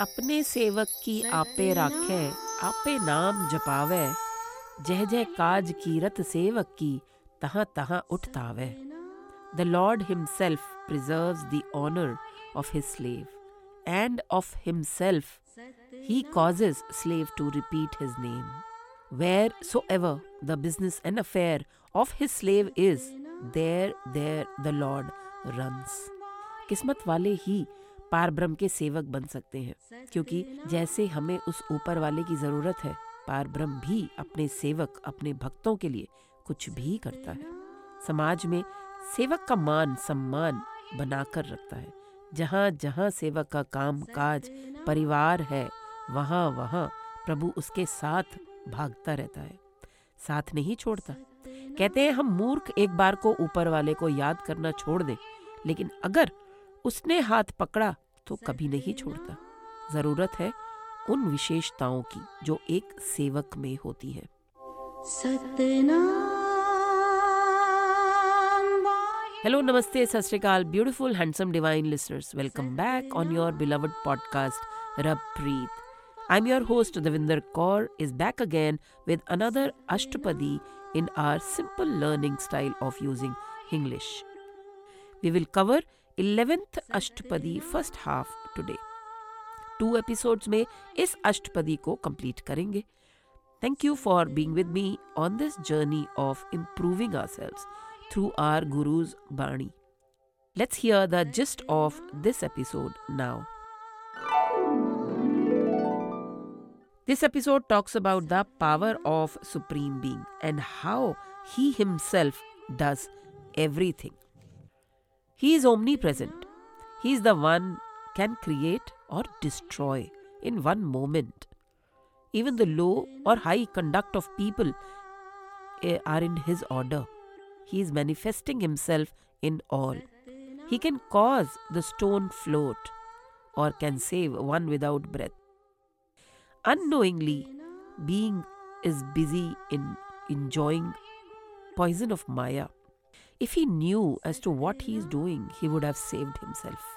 अपने सेवक की आपे राखे, आपे नाम जपावे। जय जह काज कीरत सेवक की, तहां तहां उठतावे the lord himself preserve the honour of his slave and of himself he causes slave to repeat his name wheresoever the business and affair of his slave is, there there the lord runs. किस्मत वाले ही पार के सेवक बन सकते हैं, क्योंकि जैसे हमें उस ऊपर वाले की ज़रूरत है पार भी अपने सेवक, अपने भक्तों के लिए कुछ भी करता है। समाज में सेवक का मान, सम्मान बनाकर रखता है। जहाँ जहाँ सेवक का काम काज परिवार है, वहाँ वहाँ प्रभु उसके साथ भागता रहता है साथ नहीं छोड़ता कहते हैं हम मूर्ख एक बार को ऊपर वाले को याद करना छोड़ दें लेकिन अगर उसने हाथ पकड़ा तो कभी नहीं छोड़ता ज़रूरत है उन विशेषताओं की जो एक सेवक में होती है Hello, Namaste, Sastrikal, beautiful, handsome, divine listeners. Welcome back on your beloved podcast, Rab Preet. I'm your host, Davinder Kaur, is back again with another Ashtapadi in our simple learning style of using English. We will cover 11th Ashtapadi first half today. Two episodes में इस अष्टपदी को complete करेंगे thank you for being with me on this journey of improving ourselves through our Guru's Bani. Let's hear the gist of this episode now. This episode talks about the power of Supreme Being and how He Himself does everything. He is omnipresent. He is the one can create or destroy in one moment. Even the low or high conduct of people eh, are in His order. He is manifesting himself in all. He can cause the stone float or can save one without breath. Unknowingly, being is busy in enjoying poison of Maya. If he knew as to what he is doing, he would have saved himself.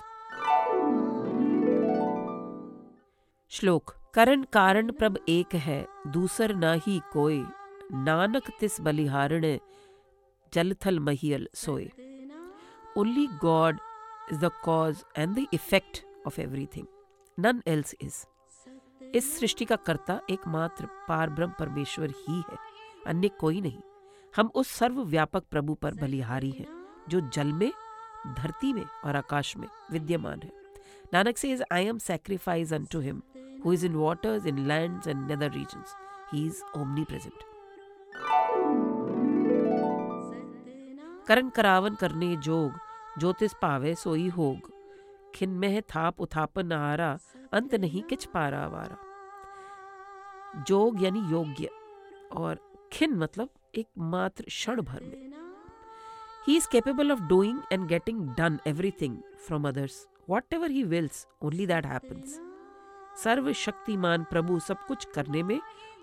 श्लोक करण कारण प्रभ एक है दूसर ना ही कोय नानक तिस बलिहारण Jalathal Mahiyal Soy. Only God is the cause and the effect of everything. None else is. इस सृष्टि का कर्ता एकमात्र पार ब्रह्म परमेश्वर ही है, अन्य कोई नहीं। हम उस सर्वव्यापक प्रभु पर बलिहारी हैं, जो जल में, धरती में और आकाश में विद्यमान है। नानक से is I am sacrifice unto him who is in waters in lands and nether regions he is omnipresent करण करावन करने जोग, ज्योतिष पावे सोई होग। खिन में थाप उथापन आरा, अंत नहीं किच पारा वारा। जोग यानी योग्य, और खिन मतलब एक मात्र क्षण भर में। He is capable of doing and getting done everything from others whatever he wills only that happens सर्वशक्तिमान प्रभु सब कुछ करने में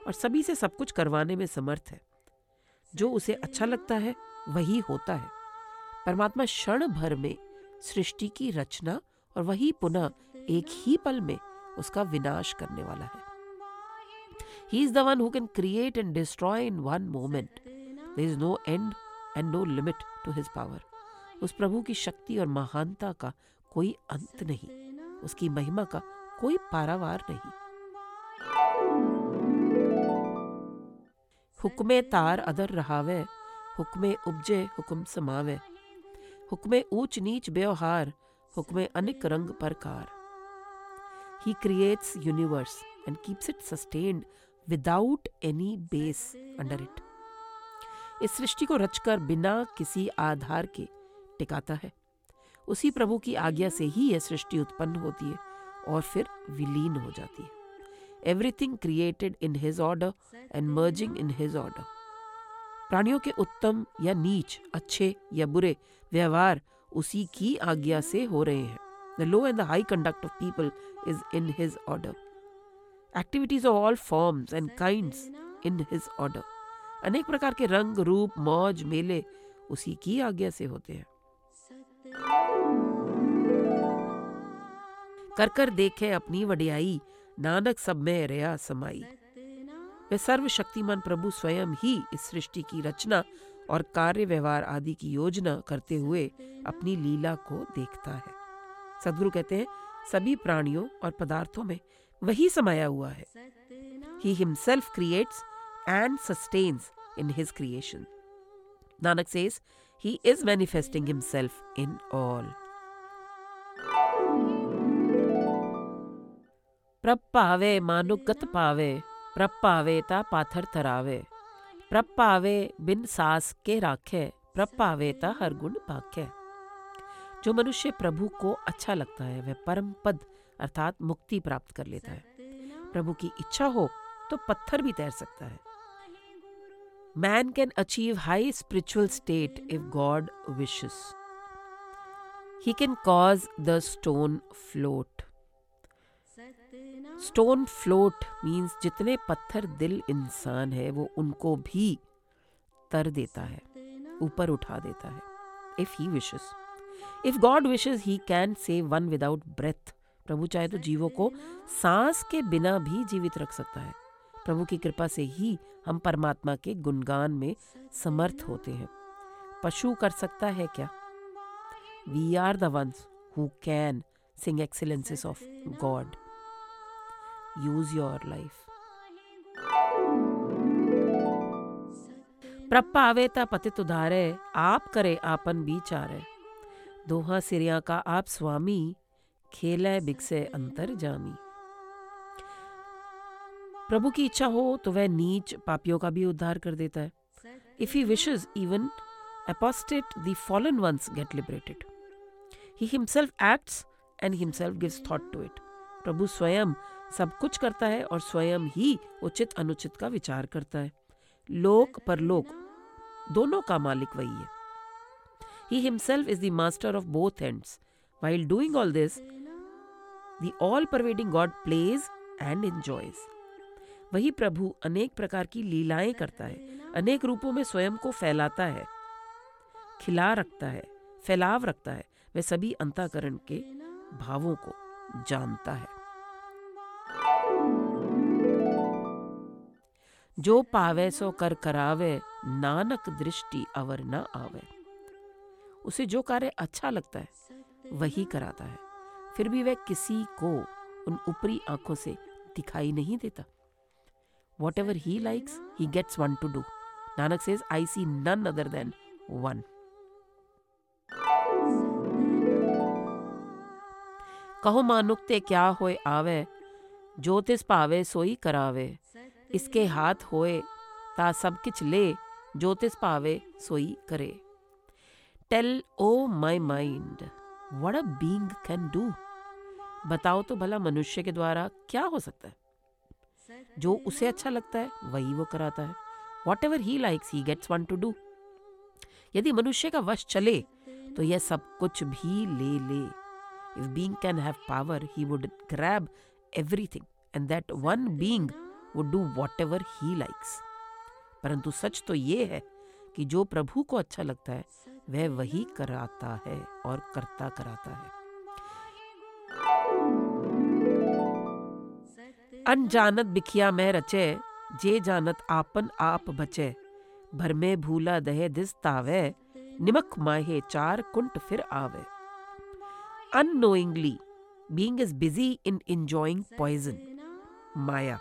और सभी से सब कुछ करवाने में समर्थ है। जो उसे अच्छा लगता है, वही होता है। परमात्मा क्षण भर में सृष्टि की रचना और वही पुनः एक ही पल में उसका विनाश करने वाला है। He is the one who can create and destroy in one moment there is no end and no limit to his power उस प्रभु की शक्ति और महानता का कोई अंत नहीं। उसकी महिमा का कोई पारावार नहीं। हुक्मे तार अदर रहावे, हुक्मे उपजे, हुक्म समावे। हुक्मे ऊंच नीच व्यवहार हुक्मे अनेक रंग प्रकार he creates universe and keeps it sustained without any base under it इस सृष्टि को रचकर बिना किसी आधार के टिकाता है। उसी प्रभु की आज्ञा से ही यह सृष्टि उत्पन्न होती है और फिर विलीन हो जाती है। Everything created in his order and merging in his order प्राणियों के उत्तम या नीच, अच्छे या बुरे व्यवहार उसी की आज्ञा से हो रहे हैं। The low and the high conduct of people is in his order activities of all forms and kinds in his order अनेक प्रकार के रंग, रूप, मौज, मेले उसी की आज्ञा से होते हैं। कर कर देखे अपनी वडियाई, नानक सब में रया समाई। वे सर्वशक्तिमान प्रभु स्वयं ही इस सृष्टि की रचना और कार्य व्यवहार आदि की योजना करते हुए अपनी लीला को देखता है। सदगुरु कहते हैं, सभी प्राणियों और पदार्थों में वही समाया हुआ है। He himself creates and sustains in his creation Nanak says he is manifesting himself in all प्रभ पावे मानुक गत पावे प्रभ पावे ता पाथर तरावे। प्रभ पावे बिन सास के राखे प्रभ पावे ता हर गुण पाखे जो मनुष्य प्रभु को अच्छा लगता है वह परम पद अर्थात मुक्ति प्राप्त कर लेता है प्रभु की इच्छा हो तो पत्थर भी तैर सकता है man can achieve high spiritual state if God wishes he can cause the stone float stone float means जितने पत्थर दिल इंसान है, वो उनको भी तर देता है, ऊपर उठा देता है if he wishes if God wishes he can save one without breath प्रभु चाहे तो जीवों को सांस के बिना भी जीवित रख सकता है। प्रभु की कृपा से ही हम परमात्मा के गुणगान में समर्थ होते हैं। पशु कर सकता है क्या? We are the ones who can sing excellences of God use your life प्रपावे ता पति तुधारे आप करे आपन बीच आ रहे दोहा सिरिया का आप स्वामी, खेले बिकसे अंतर जामी। प्रभु की इच्छा हो तो वह नीच पापियों का भी उद्धार कर देता है। If he wishes even apostate the fallen ones get liberated he himself acts and himself gives thought to it प्रभु स्वयं सब कुछ करता है और स्वयं ही उचित अनुचित का विचार करता है। लोक परलोक दोनों का मालिक वही है। He himself is the master of both ends while doing all this the all pervading God plays and enjoys वही प्रभु अनेक प्रकार की लीलाएँ करता है। अनेक रूपों में स्वयं को फैलाता है, खिला रखता है, फैलाव रखता है। वह सभी अंताकरण के भावों को जानता है। जो पावे सो कर करावे, नानक दृष्टि अवर न आवे। उसे जो कार्य अच्छा लगता है, वही कराता है। फिर भी वह किसी को उन ऊपरी आँखों से दिखाई नहीं देता। Whatever he likes he gets one to do Nanak says I see none other than one कहो, मानुक्ते क्या होए आवे? जो तिस पावे, सोई करावे। इसके हाथ होए ता सब किच ले, जो तिस पावे सोई करे। Tell O my mind what a being can do बताओ तो भला मनुष्य के द्वारा क्या हो सकता है? जो उसे अच्छा लगता है, वही वो कराता है। Whatever he likes he gets one to do यदि मनुष्य का वश चले तो यह सब कुछ भी ले ले। If being can have power he would grab everything and that one being would do whatever he likes परंतु सच तो ये है कि जो प्रभु को अच्छा लगता है, वह वही कराता है और करता कराता है। अनजानत बिखिया में रचे, जे जानत आपन आप बचे। भर में भूला दहे दिस तावे, निमक माहे चार कुंट फिर आवे। Unknowingly, being is busy in enjoying poison maya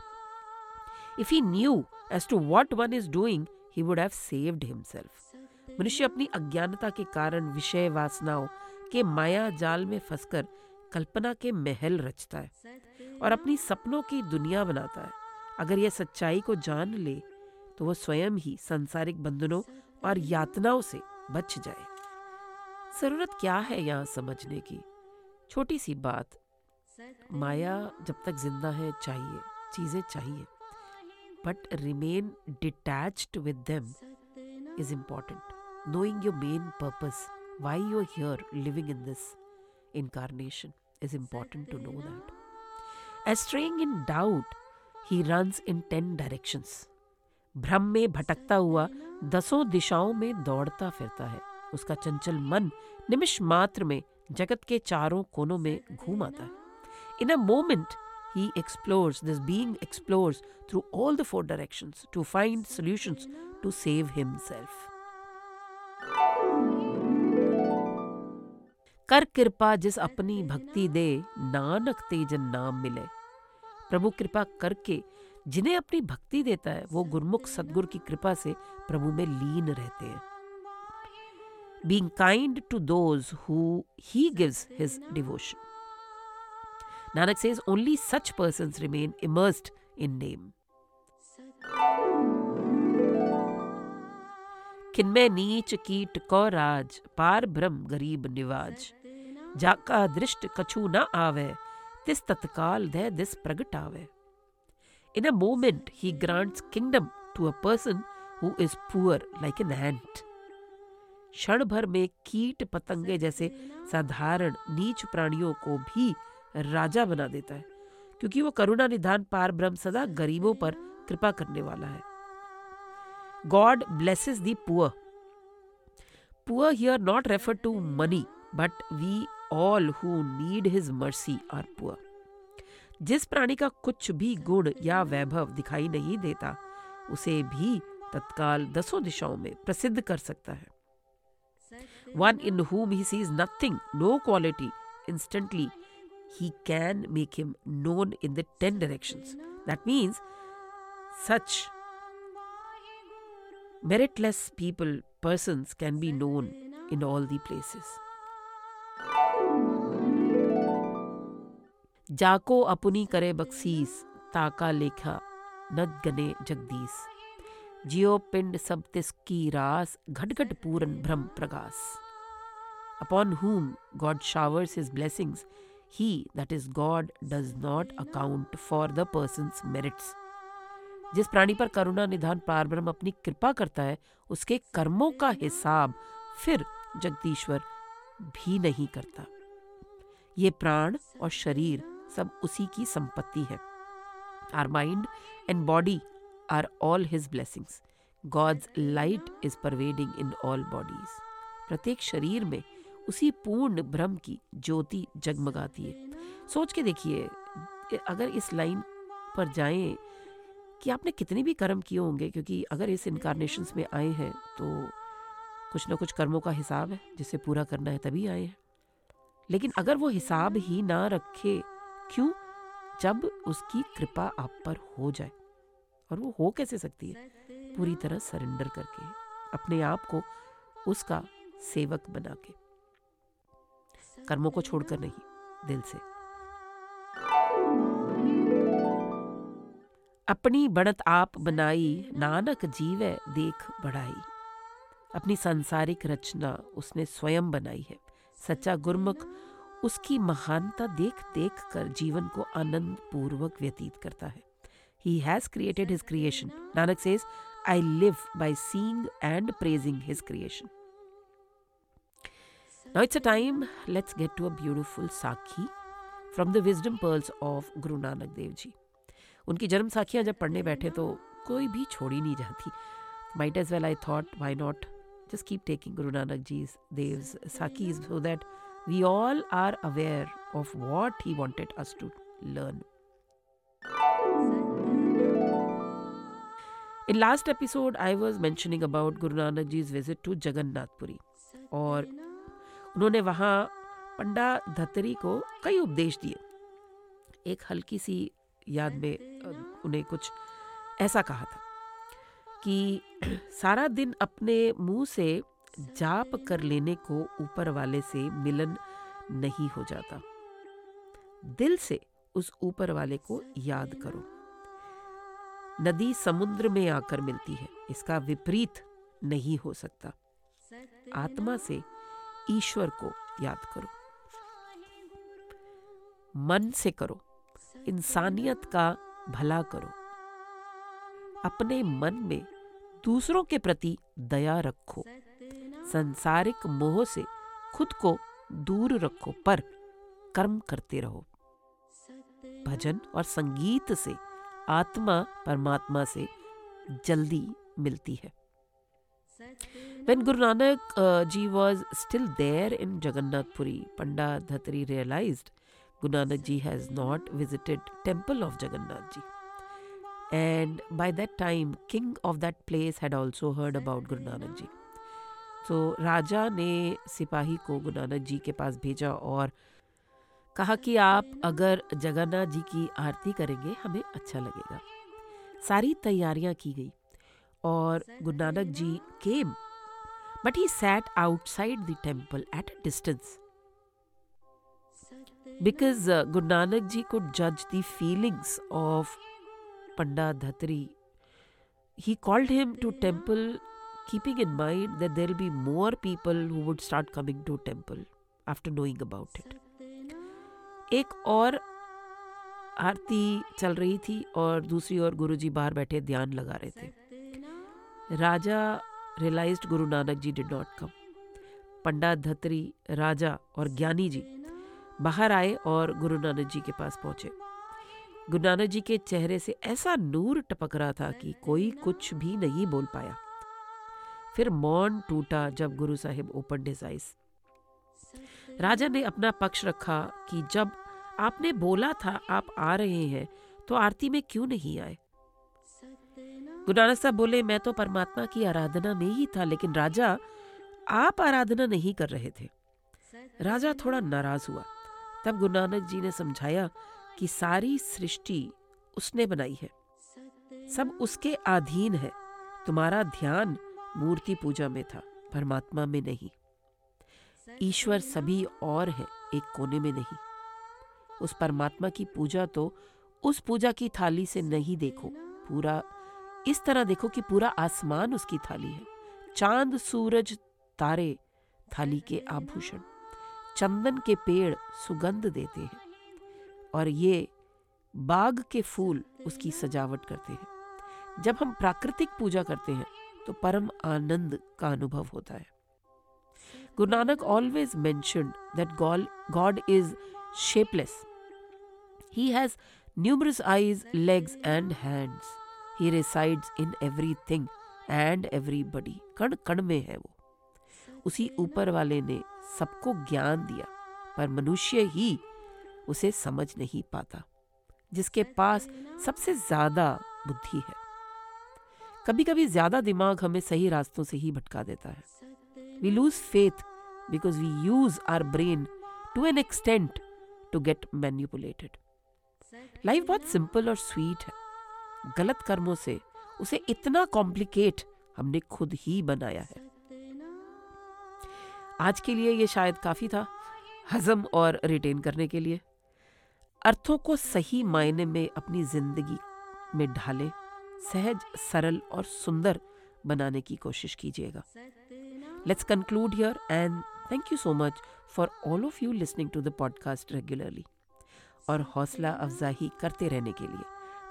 if he knew as to what one is doing, he would have saved himself. मनुष्य अपनी अज्ञानता के कारण विषय वासनाओं के माया जाल में फंसकर कल्पना के महल रचता है और अपनी सपनों की दुनिया बनाता है। अगर यह सच्चाई को जान ले तो वह स्वयं ही सांसारिक बंधनों और यातनाओं से बच जाए। ज़रूरत क्या है यहाँ समझने की? छोटी सी बात, माया जब तक ज़िंदा है, चाहिए, चीज़ें चाहिए। But remain detached with them is important. Knowing your main purpose, why you're here living in this incarnation, is important to know that. As straying in doubt, he runs in ten directions. भ्रम में भटकता हुआ दसों दिशाओं में दौड़ता फिरता है उसका चंचल मन निमिष मात्र में जगत के चारों कोनों में घूम आता है in a moment he explores, this being explores through all the four directions to find solutions to save himself. कर कृपा जिस अपनी भक्ति दे नानक तेजन नाम मिले प्रभु कृपा करके जिन्हें अपनी भक्ति देता है वो गुरमुख सदगुरु की कृपा से प्रभु में लीन रहते हैं being kind to those who he gives his devotion Nanak says only such persons remain immersed in name. किनमें नीच कीट को राज पार ब्रह्म गरीब निवाज जाका दृष्ट कछु न आवे तत्काल दे दिस प्रगट आवे In a moment, he grants kingdom to a person who is poor like an ant. क्षण भर में कीट पतंगे जैसे साधारण नीच प्राणियों को भी राजा बना देता है क्योंकि वो करुणा निधान पार ब्रह्म सदा गरीबों पर कृपा करने वाला है। God blesses the poor poor here not refer to money but we all who need his mercy are poor जिस प्राणी का कुछ भी गुण या वैभव दिखाई नहीं देता उसे भी तत्काल दसों दिशाओं में प्रसिद्ध कर सकता है। One in whom he sees nothing, no quality, instantly he can make him known in the ten directions. That means such meritless people, persons can be known in all the places. जाको अपनी करे बख्शीस ताका लेखा नद गने जगदीस जियो पिंड सब तिसकी रास घट घट पूरन भ्रम Pragas upon whom God showers his blessings, he, that is God, does not account for the person's merits. जिस प्राणी पर करुणा निधान पार ब्रह्म अपनी कृपा करता है उसके कर्मों का हिसाब फिर जगदीश्वर भी नहीं करता। ये प्राण और शरीर सब उसी की संपत्ति है। Our mind and body are all his blessings God's light is pervading in all bodies प्रत्येक शरीर में उसी पूर्ण ब्रह्म की ज्योति जगमगाती है। सोच के देखिए अगर इस लाइन पर जाएँ कि आपने कितने भी कर्म किए होंगे, क्योंकि अगर इस इनकारनेशंस में आए हैं तो कुछ ना कुछ कर्मों का हिसाब है, जिसे पूरा करना है तभी आए हैं। लेकिन अगर वो हिसाब ही ना रखे, क्यों? जब उसकी कृपा आप पर हो जाए। और वो हो कैसे सकती है? पूरी तरह सरेंडर करके, अपने आप को उसका सेवक बना के। कर्मों को छोड़कर नहीं, दिल से। अपनी बढ़त आप बनाई, नानक जीवे देख बढ़ाई। अपनी सांसारिक रचना उसने स्वयं बनाई है। सच्चा गुरमुख उसकी महानता देख देख कर जीवन को आनंद पूर्वक व्यतीत करता है। He has created his creation Nanak says I live by seeing and praising his creation Now it's a time, let's get to a beautiful Sakhi from the wisdom pearls of Guru Nanak Dev Ji. उनकी जन्म साखियाँ जब पढ़ने बैठे तो कोई भी छोड़ी नहीं जाती might as well I thought why not just keep taking Guru Nanak जीज Dev's साखीज so that we all are aware of what he wanted us to learn In last episode, I was mentioning about Guru Nanak Ji's visit to Jagannathpuri. और उन्होंने वहाँ पंडा धतरी को कई उपदेश दिए। एक हल्की सी याद में उन्हें कुछ ऐसा कहा था कि सारा दिन अपने मुँह से जाप कर लेने को ऊपर वाले से मिलन नहीं हो जाता। दिल से उस ऊपर वाले को याद करो। नदी समुद्र में आकर मिलती है, इसका विपरीत नहीं हो सकता। आत्मा से ईश्वर को याद करो। मन से करो। इंसानियत का भला करो। अपने मन में दूसरों के प्रति दया रखो। संसारिक मोह से खुद को दूर रखो, पर कर्म करते रहो। भजन और संगीत से आत्मा परमात्मा से जल्दी मिलती है। When Guru Nanak uh, ji was still there in Jagannath Puri, Panda Dhatri realized Guru Nanak ji has not visited temple of Jagannath ji. And by that time, king of that place had also heard about Guru Nanak ji. तो राजा ने सिपाही को गुरु नानक जी के पास भेजा और कहा कि आप अगर जगन्नाथ जी की आरती करेंगे हमें अच्छा लगेगा सारी तैयारियाँ की गई और Guru Nanak ji came but he sat outside the temple at a distance because uh, Guru Nanak ji could judge the feelings of Panda Dhatri. He called him to temple, keeping in mind that there will be more people who would start coming to temple after knowing about it. एक और आरती चल रही थी और दूसरी ओर गुरुजी बाहर बैठे ध्यान लगा रहे थे raja realized Guru Nanak ji did not come पंडा धत्री, राजा और ज्ञानी जी बाहर आए और गुरु नानक जी के पास पहुँचे। गुरु नानक जी के चेहरे से ऐसा नूर टपक रहा था कि कोई कुछ भी नहीं बोल पाया। फिर मौन टूटा जब गुरु साहिब ओपन डिजाइस राजा ने अपना पक्ष रखा कि जब आपने बोला था आप आ रहे हैं तो आरती में क्यों नहीं आए? गुरु नानक साहब बोले, मैं तो परमात्मा की आराधना में ही था, लेकिन राजा, आप आराधना नहीं कर रहे थे। राजा थोड़ा नाराज़ हुआ। तब गुरु नानक जी ने समझाया कि सारी सृष्टि उसने बनाई है। सब उसके अधीन है। तुम्हारा ध्यान मूर्ति पूजा में था, परमात्मा में नहीं। ईश्वर सभी और है, एक कोने में नहीं। उस परमात्मा की पूजा तो उस पूजा की थाली से नहीं देखो, पूरा इस तरह देखो कि पूरा आसमान उसकी थाली है। चाँद, सूरज, तारे थाली के आभूषण। चंदन के पेड़ सुगंध देते हैं और ये बाग के फूल उसकी सजावट करते हैं। जब हम प्राकृतिक पूजा करते हैं तो परम आनंद का अनुभव होता है। Guru Nanak always that God is shapeless he has numerous eyes legs and hands he resides in everything and everybody कण कण में है वो। उसी ऊपर वाले ने सबको ज्ञान दिया, पर मनुष्य ही उसे समझ नहीं पाता, जिसके पास सबसे ज़्यादा बुद्धि है। कभी कभी ज़्यादा दिमाग हमें सही रास्तों से ही भटका देता है। We lose faith because we use our brain to an extent to get manipulated life बहुत सिंपल और स्वीट है। गलत कर्मों से उसे इतना कॉम्प्लिकेट हमने खुद ही बनाया है। आज के लिए ये शायद काफ़ी था हजम और रिटेन करने के लिए। अर्थों को सही मायने में अपनी ज़िंदगी में ढालें, सहज, सरल और सुंदर बनाने की कोशिश कीजिएगा। Let's conclude here and thank you so much for all of you listening to the podcast regularly और हौसला अफजाही करते रहने के लिए।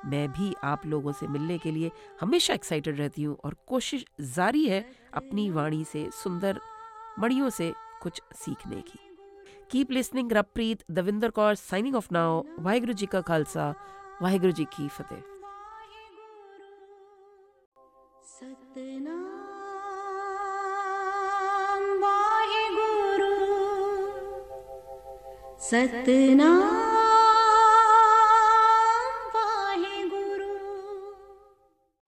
मैं भी आप लोगों से मिलने के लिए हमेशा एक्साइटेड रहती हूँ और कोशिश जारी है अपनी वाणी से, सुंदर मणियों से कुछ सीखने की। Keep listening Rabpreet Davinder Kaur signing off now Waheguru ji का खालसा, वाहिगुरु जी की फतेह। सतनाम।